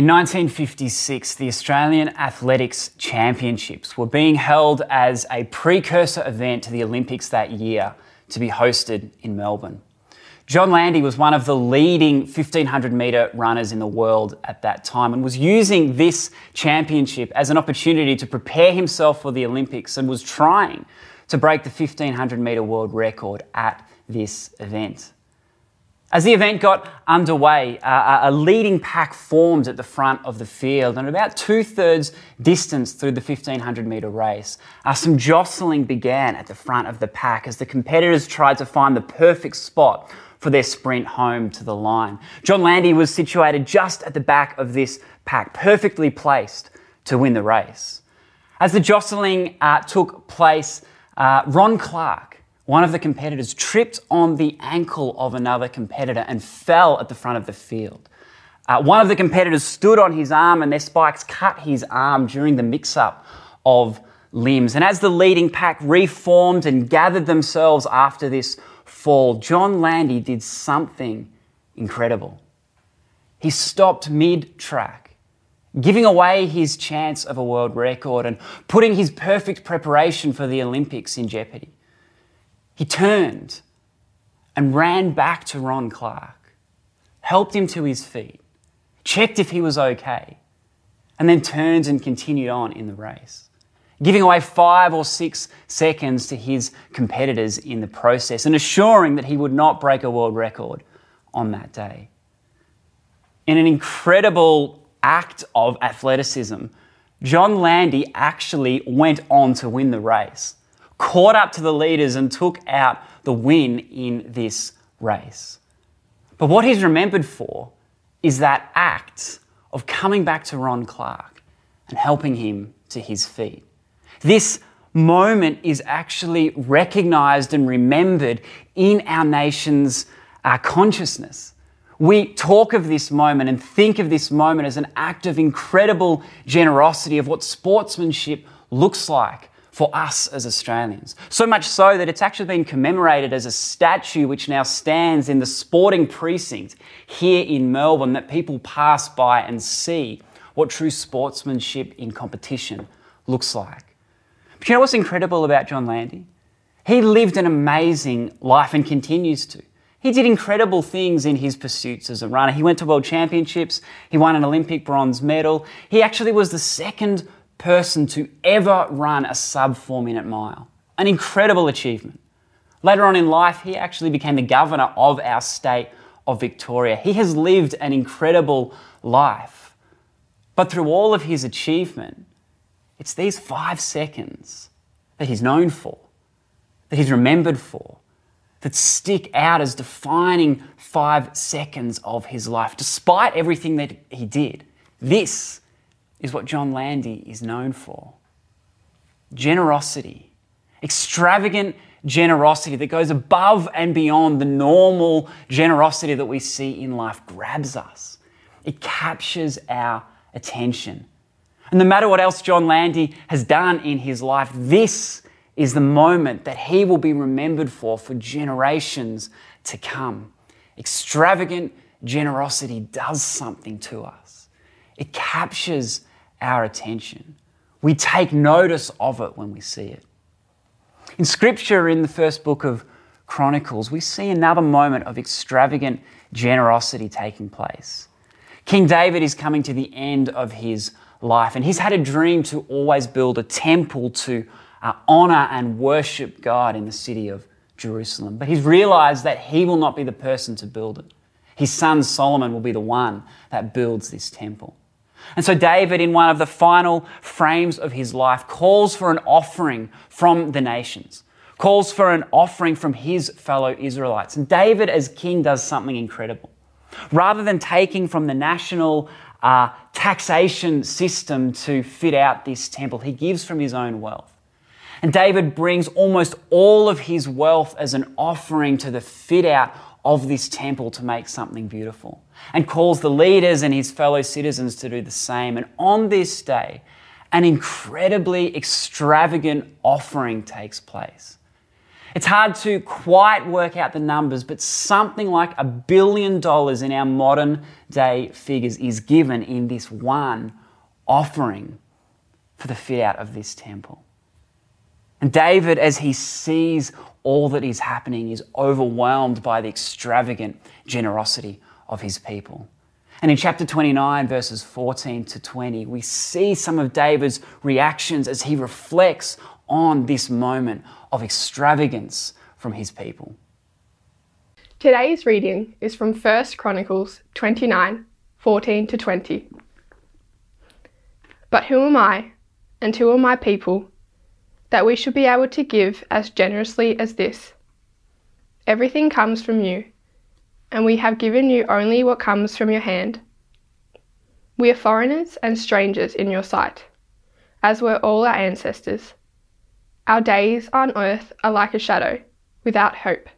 In 1956, the Australian Athletics Championships were being held as a precursor event to the Olympics that year to be hosted in Melbourne. John Landy was one of the leading 1500 metre runners in the world at that time and was using this championship as an opportunity to prepare himself for the Olympics and was trying to break the 1500 metre world record at this event. As the event got underway, uh, a leading pack formed at the front of the field, and about two thirds distance through the 1500 metre race, uh, some jostling began at the front of the pack as the competitors tried to find the perfect spot for their sprint home to the line. John Landy was situated just at the back of this pack, perfectly placed to win the race. As the jostling uh, took place, uh, Ron Clarke, one of the competitors tripped on the ankle of another competitor and fell at the front of the field. Uh, one of the competitors stood on his arm and their spikes cut his arm during the mix up of limbs. And as the leading pack reformed and gathered themselves after this fall, John Landy did something incredible. He stopped mid track, giving away his chance of a world record and putting his perfect preparation for the Olympics in jeopardy. He turned and ran back to Ron Clarke, helped him to his feet, checked if he was okay, and then turned and continued on in the race, giving away five or six seconds to his competitors in the process and assuring that he would not break a world record on that day. In an incredible act of athleticism, John Landy actually went on to win the race caught up to the leaders and took out the win in this race. But what he's remembered for is that act of coming back to Ron Clarke and helping him to his feet. This moment is actually recognized and remembered in our nation's uh, consciousness. We talk of this moment and think of this moment as an act of incredible generosity, of what sportsmanship looks like for us as Australians. So much so that it's actually been commemorated as a statue which now stands in the sporting precinct here in Melbourne that people pass by and see what true sportsmanship in competition looks like. But you know what's incredible about John Landy? He lived an amazing life and continues to. He did incredible things in his pursuits as a runner. He went to world championships, he won an Olympic bronze medal. He actually was the second person to ever run a sub four minute mile. An incredible achievement. Later on in life, he actually became the governor of our state of Victoria. He has lived an incredible life. But through all of his achievement, it's these five seconds that he's known for, that he's remembered for, that stick out as defining five seconds of his life, despite everything that he did. This is what John Landy is known for generosity, extravagant generosity that goes above and beyond the normal generosity that we see in life grabs us. It captures our attention. And no matter what else John Landy has done in his life, this is the moment that he will be remembered for for generations to come. Extravagant generosity does something to us. It captures our attention. We take notice of it when we see it. In Scripture, in the first book of Chronicles, we see another moment of extravagant generosity taking place. King David is coming to the end of his life, and he's had a dream to always build a temple to uh, honor and worship God in the city of Jerusalem. But he's realized that he will not be the person to build it. His son Solomon will be the one that builds this temple. And so, David, in one of the final frames of his life, calls for an offering from the nations, calls for an offering from his fellow Israelites. And David, as king, does something incredible. Rather than taking from the national uh, taxation system to fit out this temple, he gives from his own wealth. And David brings almost all of his wealth as an offering to the fit out of this temple to make something beautiful and calls the leaders and his fellow citizens to do the same. And on this day, an incredibly extravagant offering takes place. It's hard to quite work out the numbers, but something like a billion dollars in our modern day figures is given in this one offering for the fit out of this temple. And David, as he sees all that is happening, is overwhelmed by the extravagant generosity of his people. And in chapter 29, verses 14 to 20, we see some of David's reactions as he reflects on this moment of extravagance from his people. Today's reading is from 1 Chronicles 29 14 to 20. But who am I, and who are my people, that we should be able to give as generously as this? Everything comes from you and we have given you only what comes from your hand. We are foreigners and strangers in your sight, as were all our ancestors. Our days on earth are like a shadow, without hope.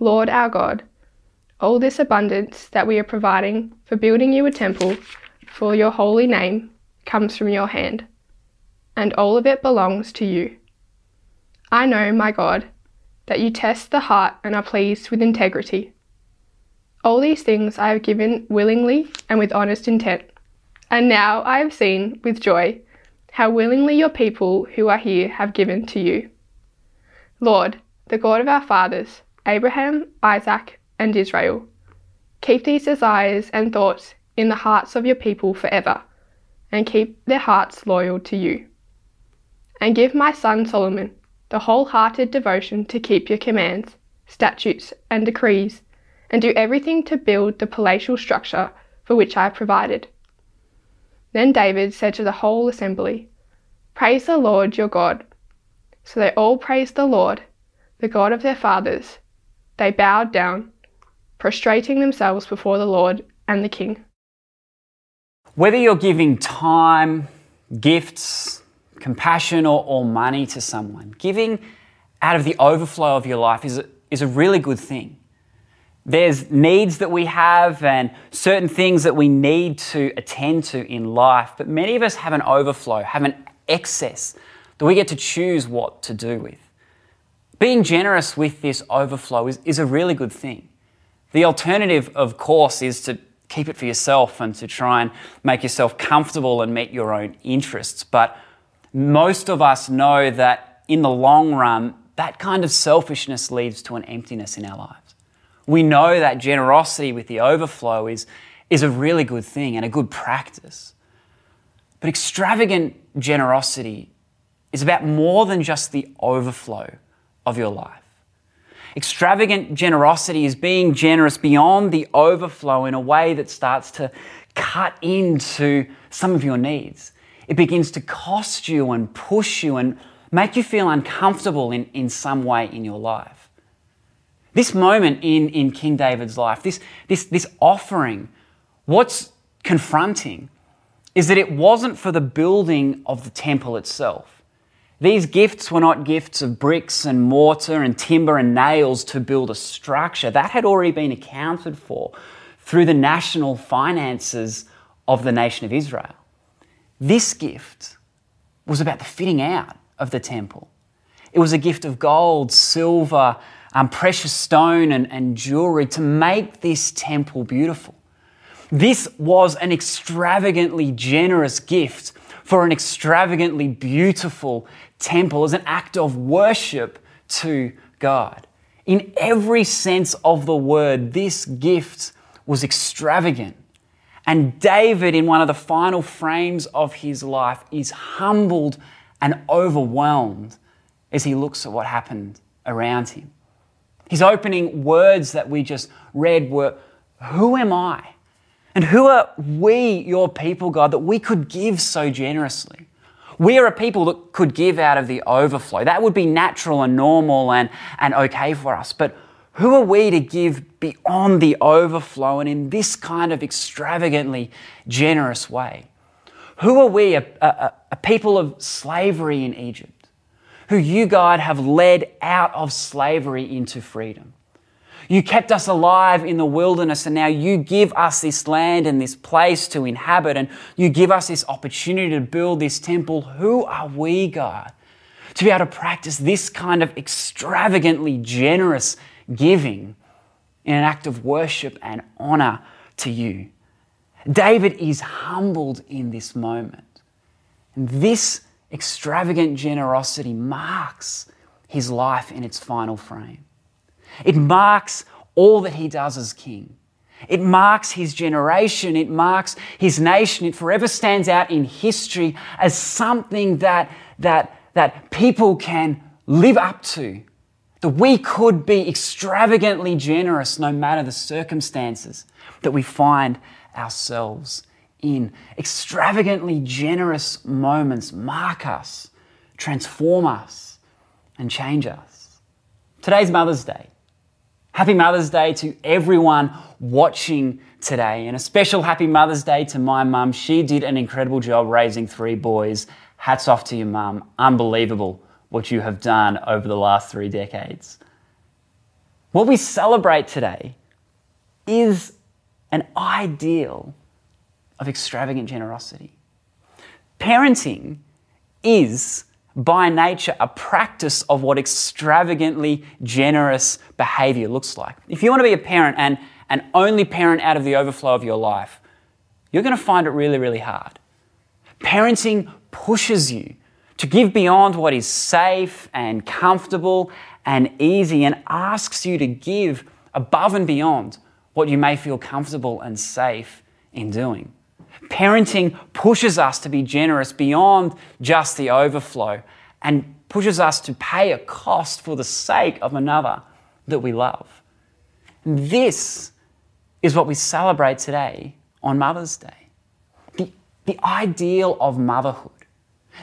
Lord our God, all this abundance that we are providing for building you a temple for your holy name comes from your hand, and all of it belongs to you. I know, my God, that you test the heart and are pleased with integrity. All these things I have given willingly and with honest intent. And now I have seen with joy how willingly your people who are here have given to you. Lord, the God of our fathers, Abraham, Isaac, and Israel, keep these desires and thoughts in the hearts of your people forever, and keep their hearts loyal to you. And give my son Solomon the wholehearted devotion to keep your commands, statutes, and decrees and do everything to build the palatial structure for which I have provided. Then David said to the whole assembly, Praise the Lord your God. So they all praised the Lord, the God of their fathers. They bowed down, prostrating themselves before the Lord and the king. Whether you're giving time, gifts, compassion, or, or money to someone, giving out of the overflow of your life is a, is a really good thing. There's needs that we have and certain things that we need to attend to in life, but many of us have an overflow, have an excess that we get to choose what to do with. Being generous with this overflow is, is a really good thing. The alternative, of course, is to keep it for yourself and to try and make yourself comfortable and meet your own interests. But most of us know that in the long run, that kind of selfishness leads to an emptiness in our lives. We know that generosity with the overflow is, is a really good thing and a good practice. But extravagant generosity is about more than just the overflow of your life. Extravagant generosity is being generous beyond the overflow in a way that starts to cut into some of your needs. It begins to cost you and push you and make you feel uncomfortable in, in some way in your life. This moment in, in King David's life, this, this, this offering, what's confronting is that it wasn't for the building of the temple itself. These gifts were not gifts of bricks and mortar and timber and nails to build a structure. That had already been accounted for through the national finances of the nation of Israel. This gift was about the fitting out of the temple. It was a gift of gold, silver, um, precious stone and, and jewelry to make this temple beautiful. This was an extravagantly generous gift for an extravagantly beautiful temple as an act of worship to God. In every sense of the word, this gift was extravagant. And David, in one of the final frames of his life, is humbled and overwhelmed as he looks at what happened around him. His opening words that we just read were, Who am I? And who are we, your people, God, that we could give so generously? We are a people that could give out of the overflow. That would be natural and normal and, and okay for us. But who are we to give beyond the overflow and in this kind of extravagantly generous way? Who are we, a, a, a people of slavery in Egypt? who you, God, have led out of slavery into freedom. You kept us alive in the wilderness, and now you give us this land and this place to inhabit, and you give us this opportunity to build this temple. Who are we, God, to be able to practice this kind of extravagantly generous giving in an act of worship and honor to you. David is humbled in this moment. And this extravagant generosity marks his life in its final frame. It marks all that he does as king. It marks his generation. It marks his nation. It forever stands out in history as something that, that, that people can live up to. That we could be extravagantly generous no matter the circumstances that we find ourselves in. Extravagantly generous moments mark us, transform us, and change us. Today's Mother's Day. Happy Mother's Day to everyone watching today, and a special Happy Mother's Day to my mum. She did an incredible job raising three boys. Hats off to your mum. Unbelievable what you have done over the last three decades. What we celebrate today is an ideal of extravagant generosity. Parenting is by nature a practice of what extravagantly generous behavior looks like. If you want to be a parent and an only parent out of the overflow of your life, you're going to find it really, really hard. Parenting pushes you to give beyond what is safe and comfortable and easy and asks you to give above and beyond what you may feel comfortable and safe in doing. Parenting pushes us to be generous beyond just the overflow and pushes us to pay a cost for the sake of another that we love. And this is what we celebrate today on Mother's Day. The, the ideal of motherhood,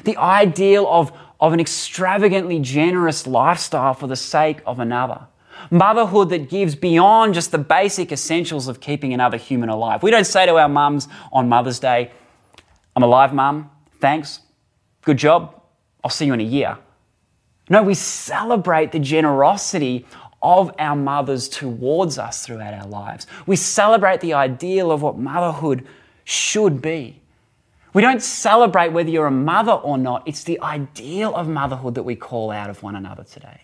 the ideal of, of an extravagantly generous lifestyle for the sake of another. Motherhood that gives beyond just the basic essentials of keeping another human alive. We don't say to our mums on Mother's Day, I'm alive, mum, thanks, good job, I'll see you in a year. No, we celebrate the generosity of our mothers towards us throughout our lives. We celebrate the ideal of what motherhood should be. We don't celebrate whether you're a mother or not, it's the ideal of motherhood that we call out of one another today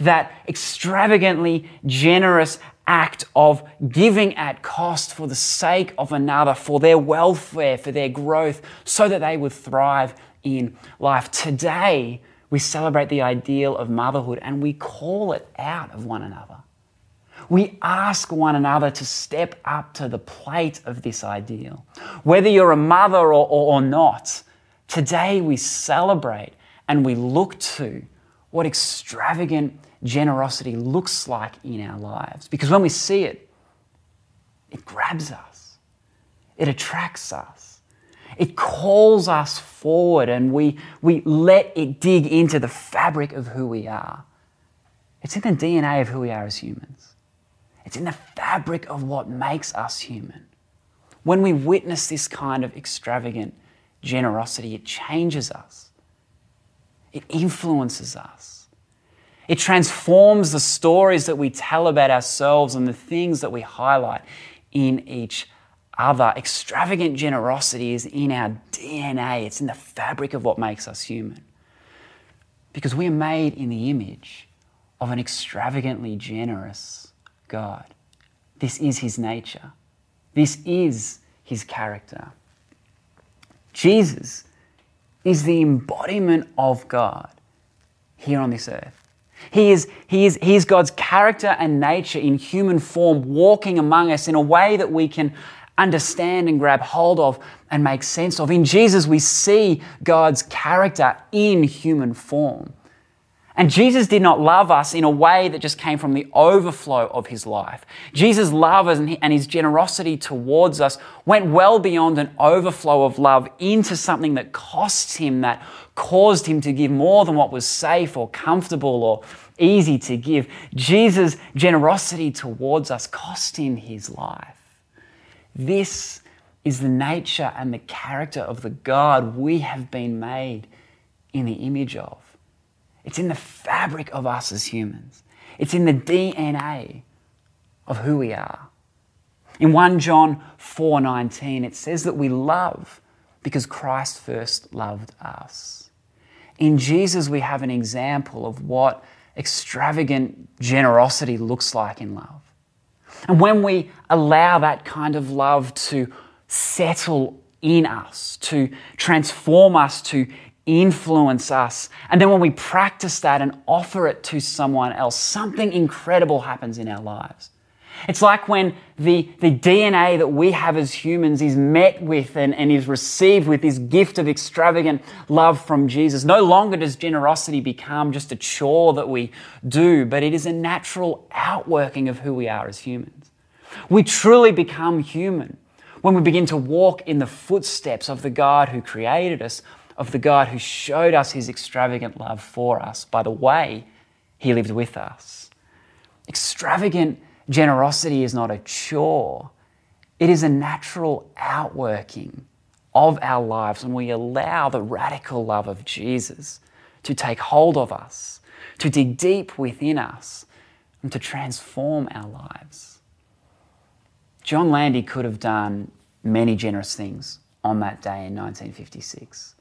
that extravagantly generous act of giving at cost for the sake of another, for their welfare, for their growth, so that they would thrive in life. Today, we celebrate the ideal of motherhood and we call it out of one another. We ask one another to step up to the plate of this ideal. Whether you're a mother or, or, or not, today we celebrate and we look to what extravagant generosity looks like in our lives. Because when we see it, it grabs us, it attracts us, it calls us forward, and we, we let it dig into the fabric of who we are. It's in the DNA of who we are as humans, it's in the fabric of what makes us human. When we witness this kind of extravagant generosity, it changes us, it influences us. It transforms the stories that we tell about ourselves and the things that we highlight in each other. Extravagant generosity is in our DNA, it's in the fabric of what makes us human. Because we are made in the image of an extravagantly generous God. This is his nature, this is his character. Jesus is the embodiment of God here on this earth. He is, he, is, he is God's character and nature in human form, walking among us in a way that we can understand and grab hold of and make sense of. In Jesus, we see God's character in human form. And Jesus did not love us in a way that just came from the overflow of his life. Jesus' love and his generosity towards us went well beyond an overflow of love into something that costs him, that caused him to give more than what was safe or comfortable or easy to give. Jesus' generosity towards us cost him his life. This is the nature and the character of the God we have been made in the image of. It's in the fabric of us as humans. It's in the DNA of who we are. In 1 John 4:19 it says that we love because Christ first loved us. in Jesus, we have an example of what extravagant generosity looks like in love. And when we allow that kind of love to settle in us, to transform us, to influence us, and then when we practice that and offer it to someone else, something incredible happens in our lives. It's like when the, the DNA that we have as humans is met with and, and is received with this gift of extravagant love from Jesus. No longer does generosity become just a chore that we do, but it is a natural outworking of who we are as humans. We truly become human when we begin to walk in the footsteps of the God who created us, of the God who showed us his extravagant love for us by the way he lived with us. Extravagant Generosity is not a chore, it is a natural outworking of our lives when we allow the radical love of Jesus to take hold of us, to dig deep within us, and to transform our lives. John Landy could have done many generous things on that day in 1956.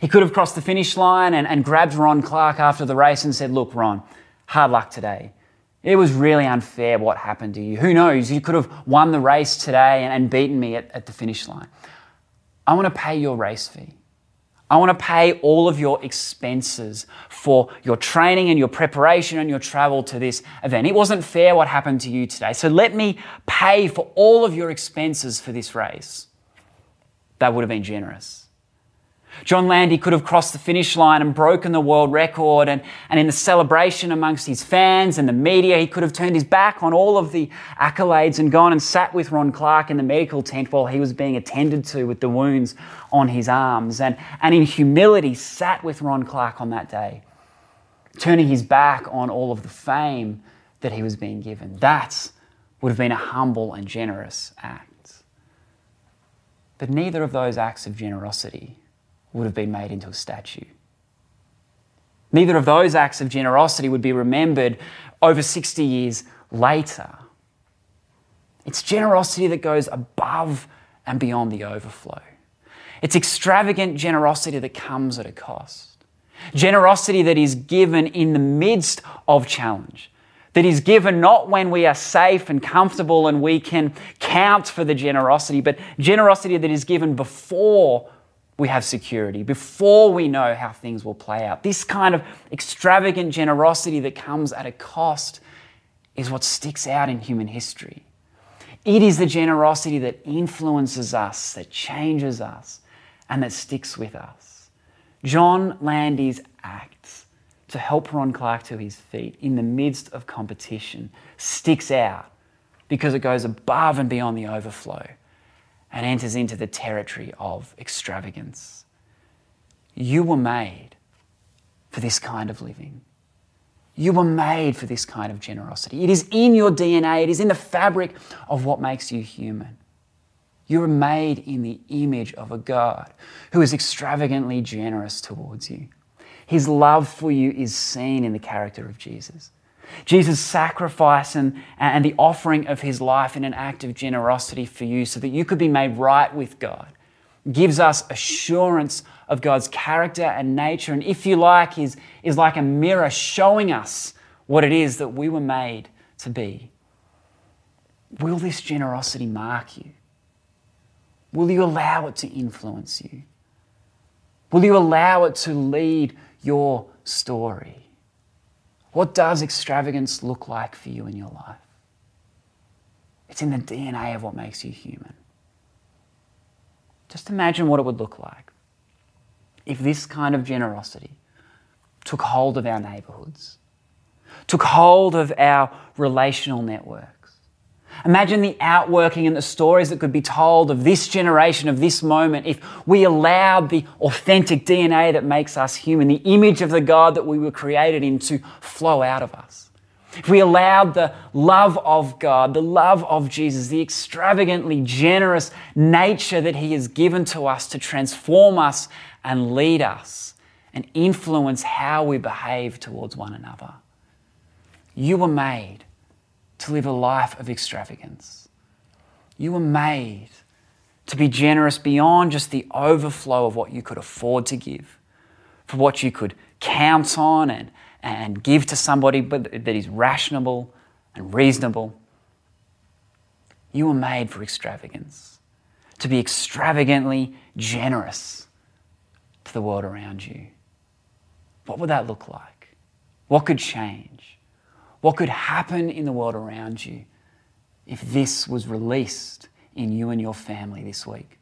He could have crossed the finish line and, and grabbed Ron Clarke after the race and said, Look, Ron, hard luck today. It was really unfair what happened to you. Who knows? You could have won the race today and, and beaten me at, at the finish line. I want to pay your race fee. I want to pay all of your expenses for your training and your preparation and your travel to this event. It wasn't fair what happened to you today. So let me pay for all of your expenses for this race. That would have been generous. John Landy could have crossed the finish line and broken the world record, and, and in the celebration amongst his fans and the media, he could have turned his back on all of the accolades and gone and sat with Ron Clarke in the medical tent while he was being attended to with the wounds on his arms, and, and in humility sat with Ron Clarke on that day, turning his back on all of the fame that he was being given. That would have been a humble and generous act. But neither of those acts of generosity would have been made into a statue. Neither of those acts of generosity would be remembered over 60 years later. It's generosity that goes above and beyond the overflow. It's extravagant generosity that comes at a cost. Generosity that is given in the midst of challenge. That is given not when we are safe and comfortable and we can count for the generosity, but generosity that is given before we have security, before we know how things will play out. This kind of extravagant generosity that comes at a cost is what sticks out in human history. It is the generosity that influences us, that changes us, and that sticks with us. John Landy's acts to help Ron Clarke to his feet in the midst of competition sticks out because it goes above and beyond the overflow and enters into the territory of extravagance. You were made for this kind of living. You were made for this kind of generosity. It is in your DNA, it is in the fabric of what makes you human. You are made in the image of a God who is extravagantly generous towards you. His love for you is seen in the character of Jesus. Jesus' sacrifice and, and the offering of his life in an act of generosity for you so that you could be made right with God gives us assurance of God's character and nature. And if you like, is, is like a mirror showing us what it is that we were made to be. Will this generosity mark you? Will you allow it to influence you? Will you allow it to lead your story? What does extravagance look like for you in your life? It's in the DNA of what makes you human. Just imagine what it would look like if this kind of generosity took hold of our neighborhoods, took hold of our relational network, Imagine the outworking and the stories that could be told of this generation, of this moment, if we allowed the authentic DNA that makes us human, the image of the God that we were created in, to flow out of us. If we allowed the love of God, the love of Jesus, the extravagantly generous nature that He has given to us to transform us and lead us and influence how we behave towards one another. You were made to live a life of extravagance. You were made to be generous beyond just the overflow of what you could afford to give, for what you could count on and, and give to somebody that is rational and reasonable. You were made for extravagance, to be extravagantly generous to the world around you. What would that look like? What could change? What could happen in the world around you if this was released in you and your family this week?